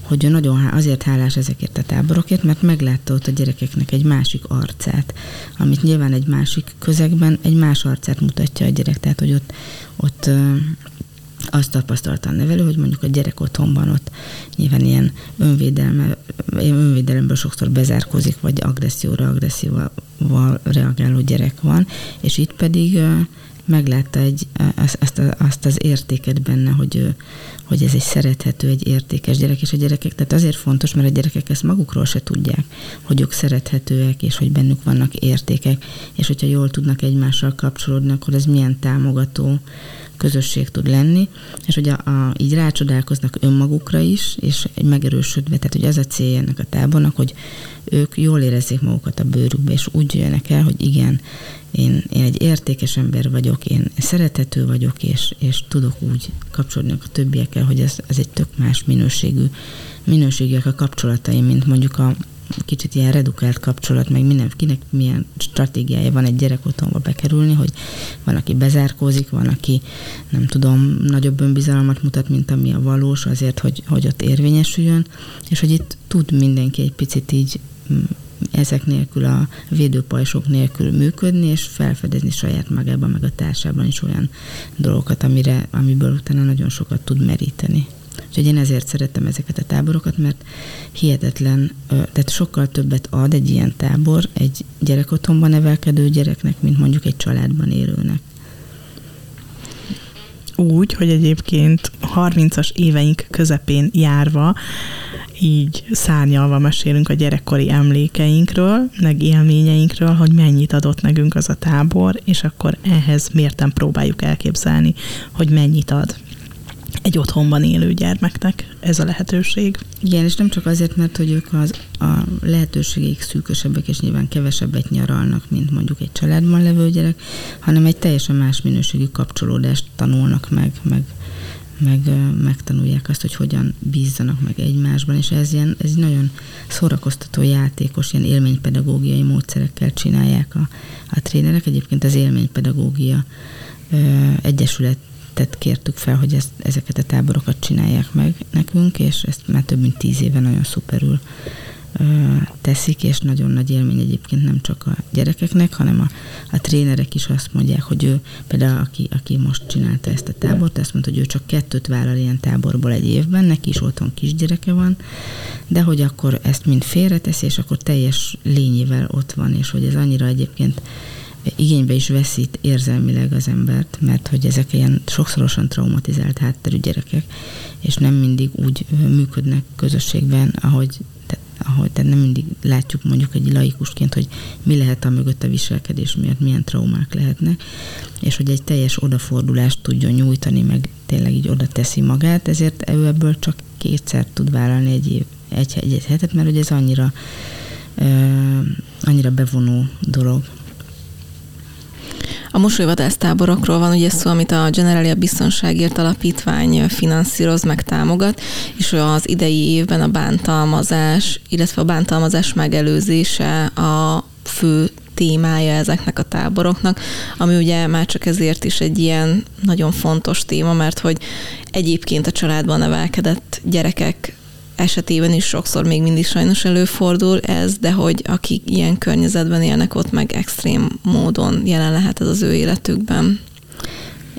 hogy nagyon azért hálás ezekért a táborokért, mert meglátta ott a gyerekeknek egy másik arcát, amit nyilván egy másik közegben egy más arcát mutatja a gyerek, tehát hogy ott, ott azt tapasztalta a nevelő, hogy mondjuk a gyerek otthonban ott nyilván ilyen önvédelme, önvédelemből sokszor bezárkozik, vagy agresszióra, agresszióval reagáló gyerek van, és itt pedig meglátta egy, azt, azt az értéket benne, hogy, hogy ez egy szerethető, egy értékes gyerek, és a gyerekek, tehát azért fontos, mert a gyerekek ezt magukról se tudják, hogy ők szerethetőek, és hogy bennük vannak értékek, és hogyha jól tudnak egymással kapcsolódni, akkor ez milyen támogató közösség tud lenni, és hogy a, a, így rácsodálkoznak önmagukra is, és megerősödve, tehát hogy az a célja ennek a tábornak, hogy ők jól érezzék magukat a bőrükbe, és úgy jöjjenek el, hogy igen, én, én egy értékes ember vagyok, én szerethető vagyok, és, és tudok úgy kapcsolódni a többiekkel, hogy ez, ez egy tök más minőségű, minőségűek a kapcsolataim, mint mondjuk a kicsit ilyen redukált kapcsolat, meg mindenkinek milyen stratégiája van egy gyerek otthonba bekerülni, hogy van, aki bezárkózik, van, aki nem tudom, nagyobb önbizalmat mutat, mint ami a valós, azért, hogy, hogy ott érvényesüljön, és hogy itt tud mindenki egy picit így mm, ezek nélkül, a védőpajsok nélkül működni, és felfedezni saját magában, meg a társában is olyan dolgokat, amire, amiből utána nagyon sokat tud meríteni. Úgyhogy én ezért szerettem ezeket a táborokat, mert hihetetlen, tehát sokkal többet ad egy ilyen tábor egy gyerekotthonban nevelkedő gyereknek, mint mondjuk egy családban élőnek. Úgy, hogy egyébként 30-as éveink közepén járva így szárnyalva mesélünk a gyerekkori emlékeinkről, meg élményeinkről, hogy mennyit adott nekünk az a tábor, és akkor ehhez mérten próbáljuk elképzelni, hogy mennyit ad. Egy otthonban élő gyermeknek ez a lehetőség. Igen, és nem csak azért, mert hogy ők az, a lehetőségeik szűkösebbek, és nyilván kevesebbet nyaralnak, mint mondjuk egy családban levő gyerek, hanem egy teljesen más minőségű kapcsolódást tanulnak meg, meg, meg megtanulják azt, hogy hogyan bízzanak meg egymásban, és ez ilyen, ez nagyon szórakoztató játékos, ilyen élménypedagógiai módszerekkel csinálják a, a trénerek. Egyébként az élménypedagógia egyesület tehát kértük fel, hogy ezt, ezeket a táborokat csinálják meg nekünk, és ezt már több mint tíz éve nagyon szuperül ö, teszik, és nagyon nagy élmény egyébként nem csak a gyerekeknek, hanem a, a trénerek is azt mondják, hogy ő például, aki, aki most csinálta ezt a tábort, azt mondta, hogy ő csak kettőt vállal ilyen táborból egy évben, neki is otthon kisgyereke van, de hogy akkor ezt mind félreteszi, és akkor teljes lényével ott van, és hogy ez annyira egyébként igénybe is veszít érzelmileg az embert, mert hogy ezek ilyen sokszorosan traumatizált hátterű gyerekek, és nem mindig úgy működnek közösségben, ahogy ahogy tehát nem mindig látjuk mondjuk egy laikusként, hogy mi lehet a mögött a viselkedés miatt, milyen traumák lehetnek, és hogy egy teljes odafordulást tudjon nyújtani, meg tényleg így oda teszi magát, ezért ő ebből csak kétszer tud vállalni egy év, egy, egy, egy hetet, mert hogy ez annyira, uh, annyira bevonó dolog. A mosolyvadász táborokról van ugye szó, amit a Generalia Biztonságért Alapítvány finanszíroz, meg támogat, és az idei évben a bántalmazás, illetve a bántalmazás megelőzése a fő témája ezeknek a táboroknak, ami ugye már csak ezért is egy ilyen nagyon fontos téma, mert hogy egyébként a családban nevelkedett gyerekek esetében is sokszor még mindig sajnos előfordul ez, de hogy akik ilyen környezetben élnek ott, meg extrém módon jelen lehet ez az ő életükben.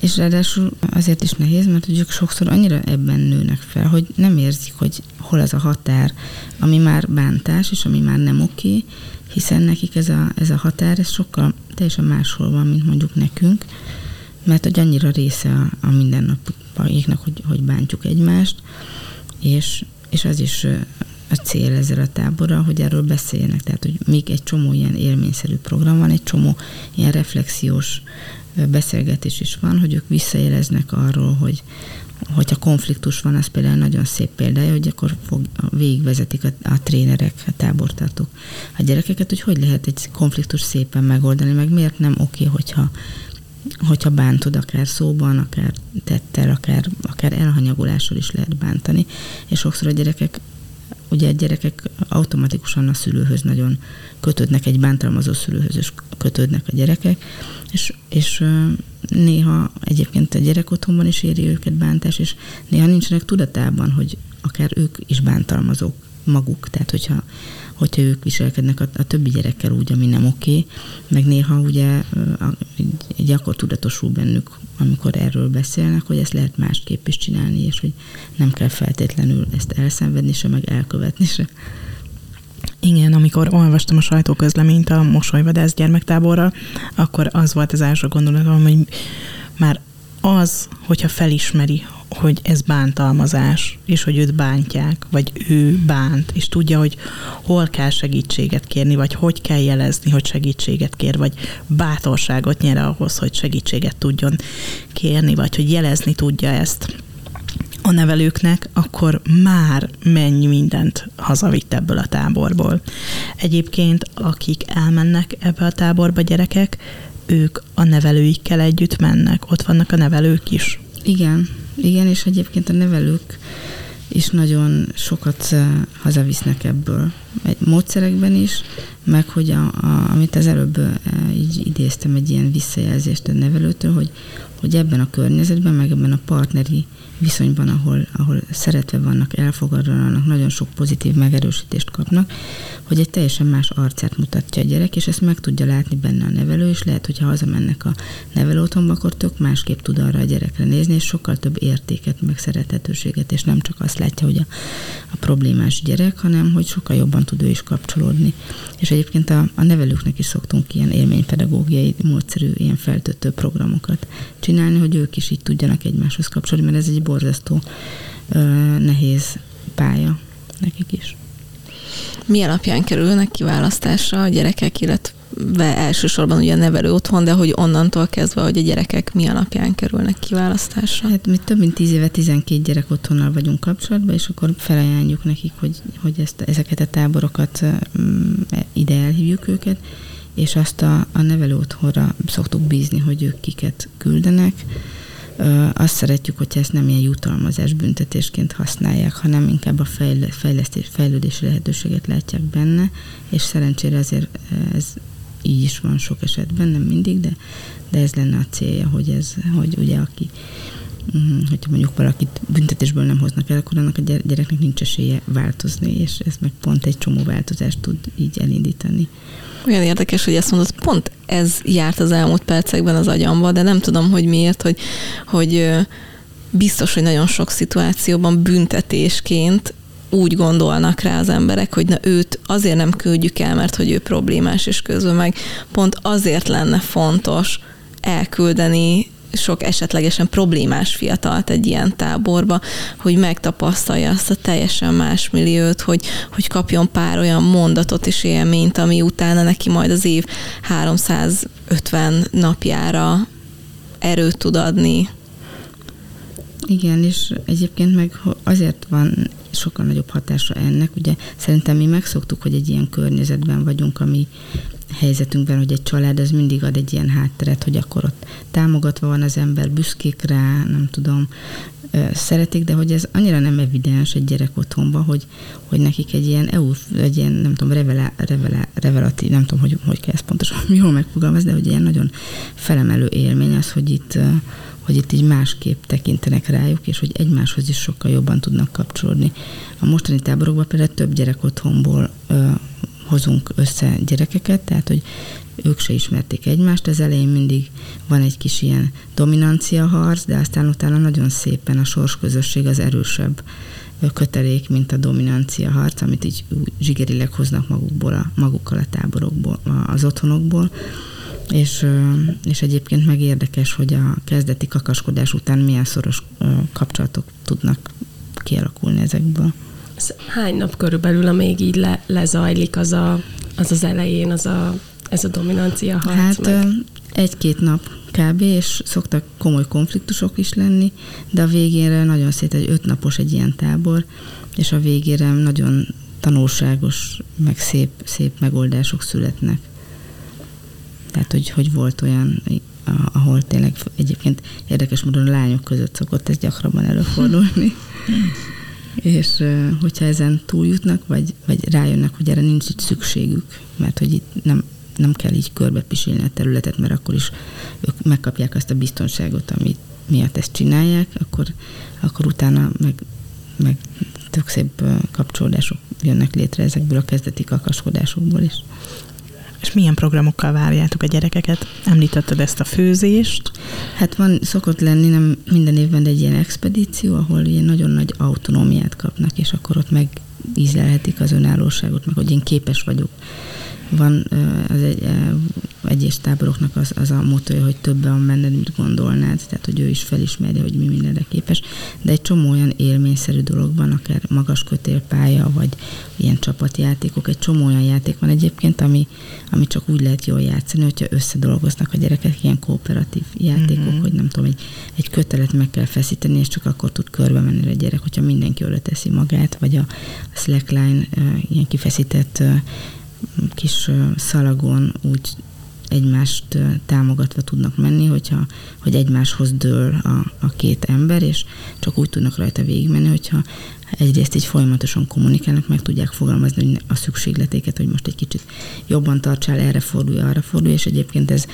És ráadásul azért is nehéz, mert ők sokszor annyira ebben nőnek fel, hogy nem érzik, hogy hol az a határ, ami már bántás, és ami már nem oké, hiszen nekik ez a, ez a határ, ez sokkal teljesen máshol van, mint mondjuk nekünk, mert hogy annyira része a, a mindennapjaiknak, hogy, hogy bántjuk egymást, és és az is a cél ezzel a táborral, hogy erről beszéljenek. Tehát, hogy még egy csomó ilyen élményszerű program van, egy csomó ilyen reflexiós beszélgetés is van, hogy ők visszajeleznek arról, hogy hogyha konfliktus van, az például nagyon szép példája, hogy akkor fog, végigvezetik a, a trénerek, a tábortartók a gyerekeket, hogy hogy lehet egy konfliktus szépen megoldani, meg miért nem oké, hogyha hogyha bántod, akár szóban, akár tettel, akár, akár elhanyagolással is lehet bántani, és sokszor a gyerekek ugye a gyerekek automatikusan a szülőhöz nagyon kötődnek, egy bántalmazó szülőhöz is kötődnek a gyerekek, és, és néha egyébként a gyerek otthonban is éri őket bántás, és néha nincsenek tudatában, hogy akár ők is bántalmazók maguk, tehát hogyha hogyha ők viselkednek a, a többi gyerekkel úgy, ami nem oké, meg néha ugye egy akkor tudatosul bennük, amikor erről beszélnek, hogy ezt lehet másképp is csinálni, és hogy nem kell feltétlenül ezt elszenvedni se, meg elkövetni se. Igen, amikor olvastam a sajtóközleményt a mosolyvadász gyermektáborral, akkor az volt az első gondolatom, hogy már az, hogyha felismeri, hogy ez bántalmazás, és hogy őt bántják, vagy ő bánt, és tudja, hogy hol kell segítséget kérni, vagy hogy kell jelezni, hogy segítséget kér, vagy bátorságot nyer ahhoz, hogy segítséget tudjon kérni, vagy hogy jelezni tudja ezt a nevelőknek, akkor már mennyi mindent hazavitt ebből a táborból. Egyébként, akik elmennek ebbe a táborba gyerekek, ők a nevelőikkel együtt mennek, ott vannak a nevelők is. Igen, igen, és egyébként a nevelők is nagyon sokat hazavisznek ebből. Egy módszerekben is, meg hogy a, a, amit az előbb így idéztem egy ilyen visszajelzést a nevelőtől, hogy, hogy ebben a környezetben, meg ebben a partneri viszonyban, ahol, ahol szeretve vannak, elfogadva nagyon sok pozitív megerősítést kapnak, hogy egy teljesen más arcát mutatja a gyerek, és ezt meg tudja látni benne a nevelő, és lehet, hogyha hazamennek a nevelőotthonba, akkor tök másképp tud arra a gyerekre nézni, és sokkal több értéket, meg szerethetőséget, és nem csak azt látja, hogy a, a problémás gyerek, hanem hogy sokkal jobban tud ő is kapcsolódni. És egyébként a, a nevelőknek is szoktunk ilyen élménypedagógiai módszerű, ilyen feltöltő programokat csinálni, hogy ők is így tudjanak egymáshoz kapcsolódni, mert ez egy borzasztó nehéz pálya nekik is. Mi alapján kerülnek kiválasztásra a gyerekek, illetve elsősorban ugye a nevelő otthon, de hogy onnantól kezdve, hogy a gyerekek mi alapján kerülnek kiválasztásra? Hát mi több mint 10 éve 12 gyerek otthonnal vagyunk kapcsolatban, és akkor felajánljuk nekik, hogy, hogy ezt, ezeket a táborokat mm, ide elhívjuk őket, és azt a, a nevelő otthonra szoktuk bízni, hogy ők kiket küldenek, azt szeretjük, hogyha ezt nem ilyen jutalmazás büntetésként használják, hanem inkább a fejlesztés, fejlődési lehetőséget látják benne, és szerencsére azért ez így is van sok esetben, nem mindig, de, de ez lenne a célja, hogy ez, hogy ugye aki mhm, hogyha mondjuk valakit büntetésből nem hoznak el, akkor annak a gyereknek nincs esélye változni, és ez meg pont egy csomó változást tud így elindítani. Olyan érdekes, hogy ezt mondod, pont ez járt az elmúlt percekben az agyamba, de nem tudom, hogy miért, hogy, hogy biztos, hogy nagyon sok szituációban büntetésként úgy gondolnak rá az emberek, hogy na őt azért nem küldjük el, mert hogy ő problémás, és közben meg pont azért lenne fontos elküldeni sok esetlegesen problémás fiatalt egy ilyen táborba, hogy megtapasztalja azt a teljesen más milliót, hogy, hogy kapjon pár olyan mondatot és élményt, ami utána neki majd az év 350 napjára erőt tud adni. Igen, és egyébként meg azért van sokkal nagyobb hatása ennek. Ugye szerintem mi megszoktuk, hogy egy ilyen környezetben vagyunk, ami helyzetünkben, hogy egy család az mindig ad egy ilyen hátteret, hogy akkor ott támogatva van az ember, büszkék rá, nem tudom, szeretik, de hogy ez annyira nem evidens egy gyerek otthonban, hogy, hogy nekik egy ilyen EU, egy ilyen, nem tudom, revelá, revelá, revelatív, nem tudom, hogy, hogy kell ezt pontosan jól megfogalmazni, de hogy ilyen nagyon felemelő élmény az, hogy itt, hogy itt így másképp tekintenek rájuk, és hogy egymáshoz is sokkal jobban tudnak kapcsolódni. A mostani táborokban például több gyerek otthonból hozunk össze gyerekeket, tehát hogy ők se ismerték egymást, az elején mindig van egy kis ilyen dominancia harc, de aztán utána nagyon szépen a sorsközösség az erősebb kötelék, mint a dominancia harc, amit így zsigerileg hoznak magukból, a, magukkal a táborokból, az otthonokból. És, és egyébként meg érdekes, hogy a kezdeti kakaskodás után milyen szoros kapcsolatok tudnak kialakulni ezekből. Hány nap körülbelül, amíg így le, lezajlik az, a, az az elején, az a, ez a dominancia harc? Hát meg? egy-két nap kb. és szoktak komoly konfliktusok is lenni, de a végére nagyon szét egy ötnapos egy ilyen tábor, és a végére nagyon tanulságos, meg szép, szép megoldások születnek. Tehát, hogy, hogy volt olyan, ahol tényleg egyébként érdekes módon a lányok között szokott ez gyakrabban előfordulni. és hogyha ezen túljutnak, vagy, vagy rájönnek, hogy erre nincs itt szükségük, mert hogy itt nem, nem kell így körbepisilni a területet, mert akkor is ők megkapják azt a biztonságot, amit miatt ezt csinálják, akkor, akkor utána meg, meg tök szép kapcsolódások jönnek létre ezekből a kezdeti kakaskodásokból is. És milyen programokkal várjátok a gyerekeket? Említetted ezt a főzést. Hát van, szokott lenni nem minden évben egy ilyen expedíció, ahol ilyen nagyon nagy autonómiát kapnak, és akkor ott meg ízlelhetik az önállóságot, meg hogy én képes vagyok van az egy, egyes táboroknak az, az a motója, hogy többen van benned, mint gondolnád, tehát hogy ő is felismeri, hogy mi mindenre képes, de egy csomó olyan élményszerű dolog van, akár magas kötélpálya, vagy ilyen csapatjátékok, egy csomó olyan játék van egyébként, ami, ami csak úgy lehet jól játszani, hogyha összedolgoznak a gyerekek, ilyen kooperatív játékok, mm-hmm. hogy nem tudom, egy, egy kötelet meg kell feszíteni, és csak akkor tud körbe menni a gyerek, hogyha mindenki oda teszi magát, vagy a slackline ilyen kifeszített kis szalagon úgy egymást támogatva tudnak menni, hogyha, hogy egymáshoz dől a, a két ember, és csak úgy tudnak rajta végigmenni, hogyha egyrészt így folyamatosan kommunikálnak, meg tudják fogalmazni a szükségletéket, hogy most egy kicsit jobban tartsál, erre fordulj, arra fordulj, és egyébként ez,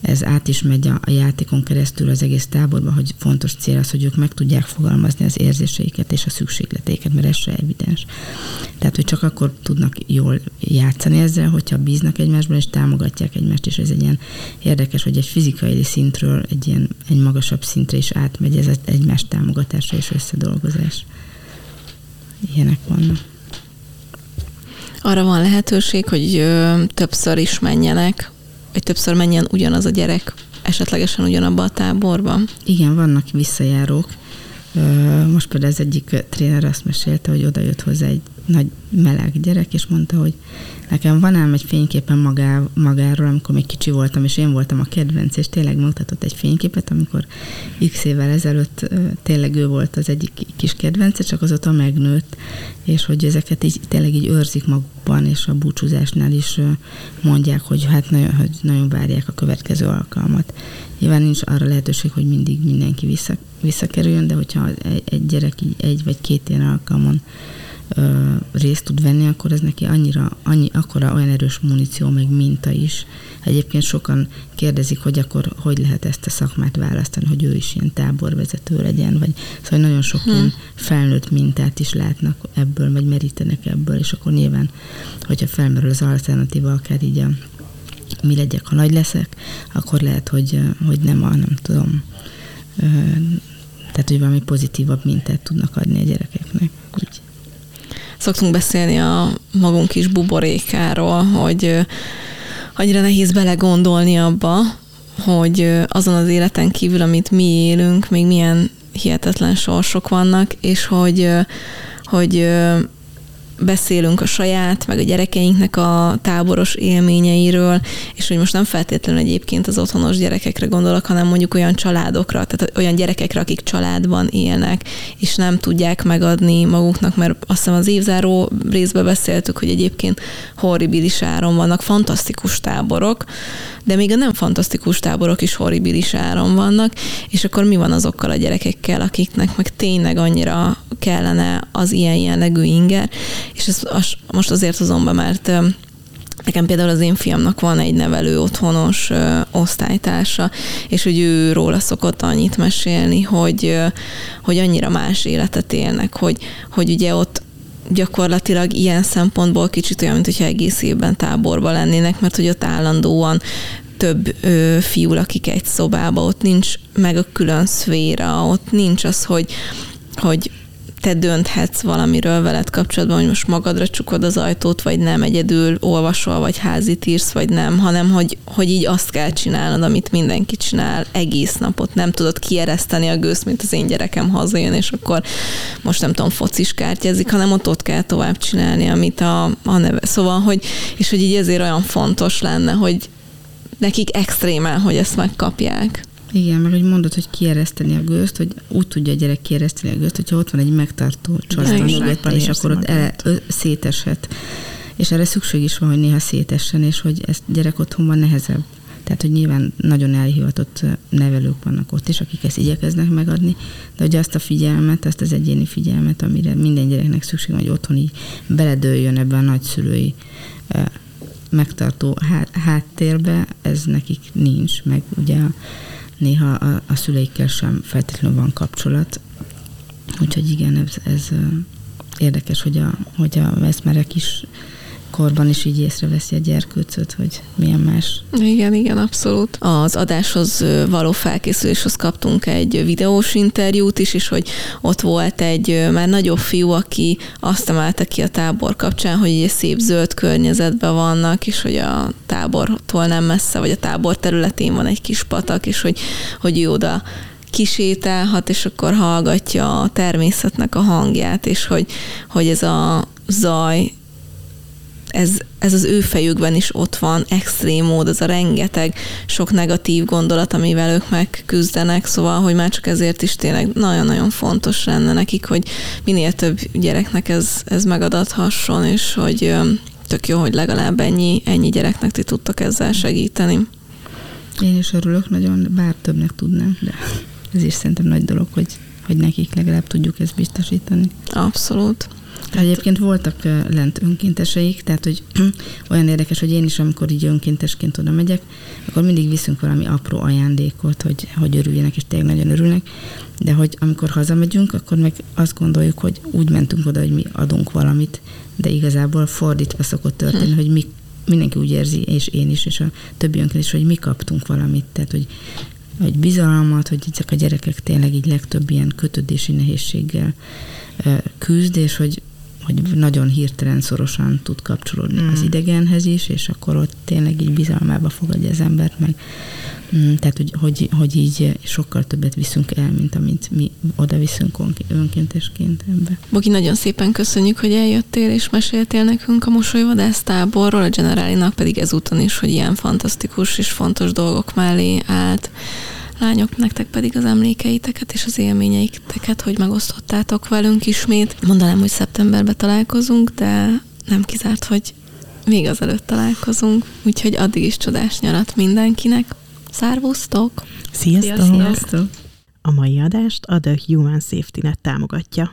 ez át is megy a, a játékon keresztül az egész táborba, hogy fontos cél az, hogy ők meg tudják fogalmazni az érzéseiket és a szükségleteiket, mert ez se evidens. Tehát, hogy csak akkor tudnak jól játszani ezzel, hogyha bíznak egymásban, és támogatják egymást, és ez egy ilyen érdekes, hogy egy fizikai szintről egy ilyen egy magasabb szintre is átmegy ez egymás támogatása és összedolgozás ilyenek vannak. Arra van lehetőség, hogy ö, többször is menjenek, vagy többször menjen ugyanaz a gyerek esetlegesen ugyanabba a táborba? Igen, vannak visszajárók. Most például az egyik tréner azt mesélte, hogy oda jött hozzá egy nagy meleg gyerek, és mondta, hogy nekem van ám egy fényképen magá, magáról, amikor még kicsi voltam, és én voltam a kedvenc, és tényleg mutatott egy fényképet, amikor x évvel ezelőtt tényleg ő volt az egyik kis kedvence, csak azóta megnőtt, és hogy ezeket így tényleg így őrzik magukban, és a búcsúzásnál is mondják, hogy hát nagyon, hogy nagyon várják a következő alkalmat. Nyilván nincs arra lehetőség, hogy mindig mindenki vissza, visszakerüljön, de hogyha egy, egy gyerek így egy vagy két ilyen alkalmon ö, részt tud venni, akkor ez neki annyira, annyi, akkora olyan erős muníció, meg minta is. Egyébként sokan kérdezik, hogy akkor hogy lehet ezt a szakmát választani, hogy ő is ilyen táborvezető legyen, vagy szóval nagyon sok hmm. ilyen felnőtt mintát is látnak ebből, vagy merítenek ebből, és akkor nyilván, hogyha felmerül az alternatíva, akár így a mi legyek, ha nagy leszek, akkor lehet, hogy, hogy nem a, nem tudom, tehát, hogy valami pozitívabb mintát tudnak adni a gyerekeknek. Úgy. Szoktunk beszélni a magunk kis buborékáról, hogy annyira nehéz belegondolni abba, hogy azon az életen kívül, amit mi élünk, még milyen hihetetlen sorsok vannak, és hogy, hogy beszélünk a saját, meg a gyerekeinknek a táboros élményeiről, és hogy most nem feltétlenül egyébként az otthonos gyerekekre gondolok, hanem mondjuk olyan családokra, tehát olyan gyerekekre, akik családban élnek, és nem tudják megadni maguknak, mert azt hiszem az évzáró részben beszéltük, hogy egyébként horribilis áron vannak fantasztikus táborok, de még a nem fantasztikus táborok is horribilis áron vannak, és akkor mi van azokkal a gyerekekkel, akiknek meg tényleg annyira kellene az ilyen jellegű inger, és ezt most azért hozom be, mert Nekem például az én fiamnak van egy nevelő otthonos osztálytársa, és hogy ő róla szokott annyit mesélni, hogy, hogy annyira más életet élnek, hogy, hogy ugye ott gyakorlatilag ilyen szempontból kicsit olyan, mint hogyha egész évben táborba lennének, mert hogy ott állandóan több ö, fiú lakik egy szobába, ott nincs meg a külön szféra, ott nincs az, hogy, hogy te dönthetsz valamiről veled kapcsolatban, hogy most magadra csukod az ajtót, vagy nem, egyedül olvasol, vagy házit írsz, vagy nem, hanem hogy, hogy így azt kell csinálnod, amit mindenki csinál egész napot. Nem tudod kiereszteni a gőzt, mint az én gyerekem hazajön, és akkor most nem tudom, kártyázik, hanem ott ott kell tovább csinálni, amit a, a neve. Szóval, hogy, és hogy így ezért olyan fontos lenne, hogy nekik extrémen, hogy ezt megkapják. Igen, meg hogy mondod, hogy kiereszteni a gőzt, hogy úgy tudja a gyerek kiereszteni a gőzt, hogyha ott van egy megtartó mögötte, és akkor ott ele, széteshet. És erre szükség is van, hogy néha szétessen, és hogy ezt gyerek otthonban nehezebb. Tehát, hogy nyilván nagyon elhivatott nevelők vannak ott is, akik ezt igyekeznek megadni, de hogy azt a figyelmet, azt az egyéni figyelmet, amire minden gyereknek szükség van, hogy otthon így beledőljön ebbe a nagyszülői megtartó háttérbe, ez nekik nincs, meg ugye a néha a, a szüleikkel sem feltétlenül van kapcsolat. Úgyhogy igen, ez, ez érdekes, hogy a, hogy a veszmerek is korban is így észreveszi a gyerkőcöt, hogy milyen más. Igen, igen, abszolút. Az adáshoz való felkészüléshoz kaptunk egy videós interjút is, és hogy ott volt egy már nagyobb fiú, aki azt emelte ki a tábor kapcsán, hogy egy szép zöld környezetben vannak, és hogy a tábortól nem messze, vagy a tábor területén van egy kis patak, és hogy, hogy ő oda kisétálhat, és akkor hallgatja a természetnek a hangját, és hogy, hogy ez a zaj ez, ez az ő fejükben is ott van, extrém mód, az a rengeteg sok negatív gondolat, amivel ők megküzdenek, szóval, hogy már csak ezért is tényleg nagyon-nagyon fontos lenne nekik, hogy minél több gyereknek ez, ez megadathasson, és hogy tök jó, hogy legalább ennyi, ennyi gyereknek ti tudtak ezzel segíteni. Én is örülök nagyon, bár többnek tudnánk, de ez is szerintem nagy dolog, hogy, hogy nekik legalább tudjuk ezt biztosítani. Abszolút. Egyébként voltak lent önkénteseik, tehát hogy olyan érdekes, hogy én is, amikor így önkéntesként oda megyek, akkor mindig viszünk valami apró ajándékot, hogy, hogy örüljenek, és tényleg nagyon örülnek, de hogy amikor hazamegyünk, akkor meg azt gondoljuk, hogy úgy mentünk oda, hogy mi adunk valamit, de igazából fordítva szokott történni, hm. hogy mi mindenki úgy érzi, és én is, és a többi önként is, hogy mi kaptunk valamit, tehát hogy vagy bizalmat, hogy ezek a gyerekek tényleg így legtöbb ilyen kötődési nehézséggel küzd, és hogy hogy nagyon hirtelen szorosan tud kapcsolódni mm. az idegenhez is, és akkor ott tényleg így bizalmába fogadja az embert, meg mm, tehát, hogy, hogy, hogy így sokkal többet viszünk el, mint amit mi oda viszünk önkéntesként ebbe. Bogi, nagyon szépen köszönjük, hogy eljöttél és meséltél nekünk a mosolyvadász táborról, a Generálinak pedig ezúton is, hogy ilyen fantasztikus és fontos dolgok mellé állt lányok, nektek pedig az emlékeiteket és az élményeiteket, hogy megosztottátok velünk ismét. Mondanám, hogy szeptemberben találkozunk, de nem kizárt, hogy még azelőtt találkozunk, úgyhogy addig is csodás nyarat mindenkinek. Szárvusztok! Sziasztok! Sziasztok! A mai adást a The Human Safety Net támogatja.